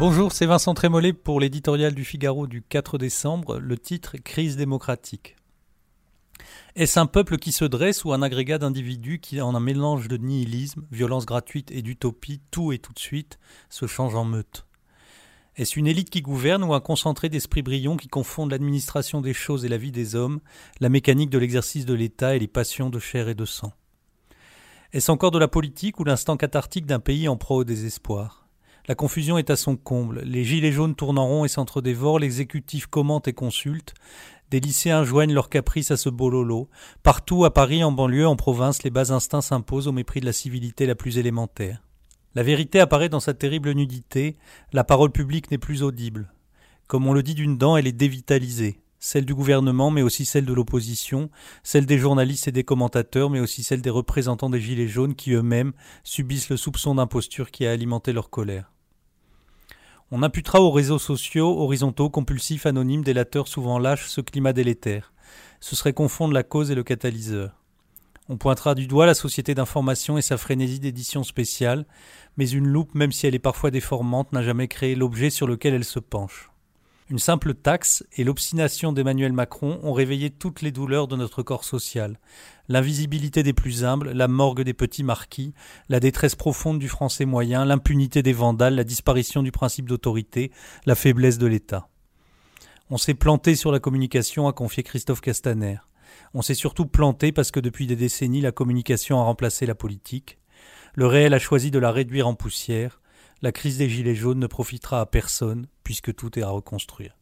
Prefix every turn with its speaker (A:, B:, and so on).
A: Bonjour, c'est Vincent Trémollet pour l'éditorial du Figaro du 4 décembre. Le titre Crise démocratique. Est-ce un peuple qui se dresse ou un agrégat d'individus qui, en un mélange de nihilisme, violence gratuite et d'utopie, tout et tout de suite, se change en meute? Est-ce une élite qui gouverne ou un concentré d'esprits brillants qui confondent l'administration des choses et la vie des hommes, la mécanique de l'exercice de l'État et les passions de chair et de sang? Est-ce encore de la politique ou l'instant cathartique d'un pays en proie au désespoir? La confusion est à son comble. Les gilets jaunes tournent en rond et s'entre-dévorent, l'exécutif commente et consulte. Des lycéens joignent leurs caprices à ce bololo. Partout, à Paris, en banlieue, en province, les bas instincts s'imposent au mépris de la civilité la plus élémentaire. La vérité apparaît dans sa terrible nudité, la parole publique n'est plus audible. Comme on le dit d'une dent, elle est dévitalisée. Celle du gouvernement, mais aussi celle de l'opposition, celle des journalistes et des commentateurs, mais aussi celle des représentants des Gilets jaunes qui eux-mêmes subissent le soupçon d'imposture qui a alimenté leur colère. On imputera aux réseaux sociaux, horizontaux, compulsifs, anonymes, délateurs, souvent lâches, ce climat délétère. Ce serait confondre la cause et le catalyseur. On pointera du doigt la société d'information et sa frénésie d'édition spéciale, mais une loupe, même si elle est parfois déformante, n'a jamais créé l'objet sur lequel elle se penche. Une simple taxe et l'obstination d'Emmanuel Macron ont réveillé toutes les douleurs de notre corps social. L'invisibilité des plus humbles, la morgue des petits marquis, la détresse profonde du français moyen, l'impunité des vandales, la disparition du principe d'autorité, la faiblesse de l'État. On s'est planté sur la communication, a confié Christophe Castaner. On s'est surtout planté parce que depuis des décennies, la communication a remplacé la politique. Le réel a choisi de la réduire en poussière. La crise des Gilets jaunes ne profitera à personne, puisque tout est à reconstruire.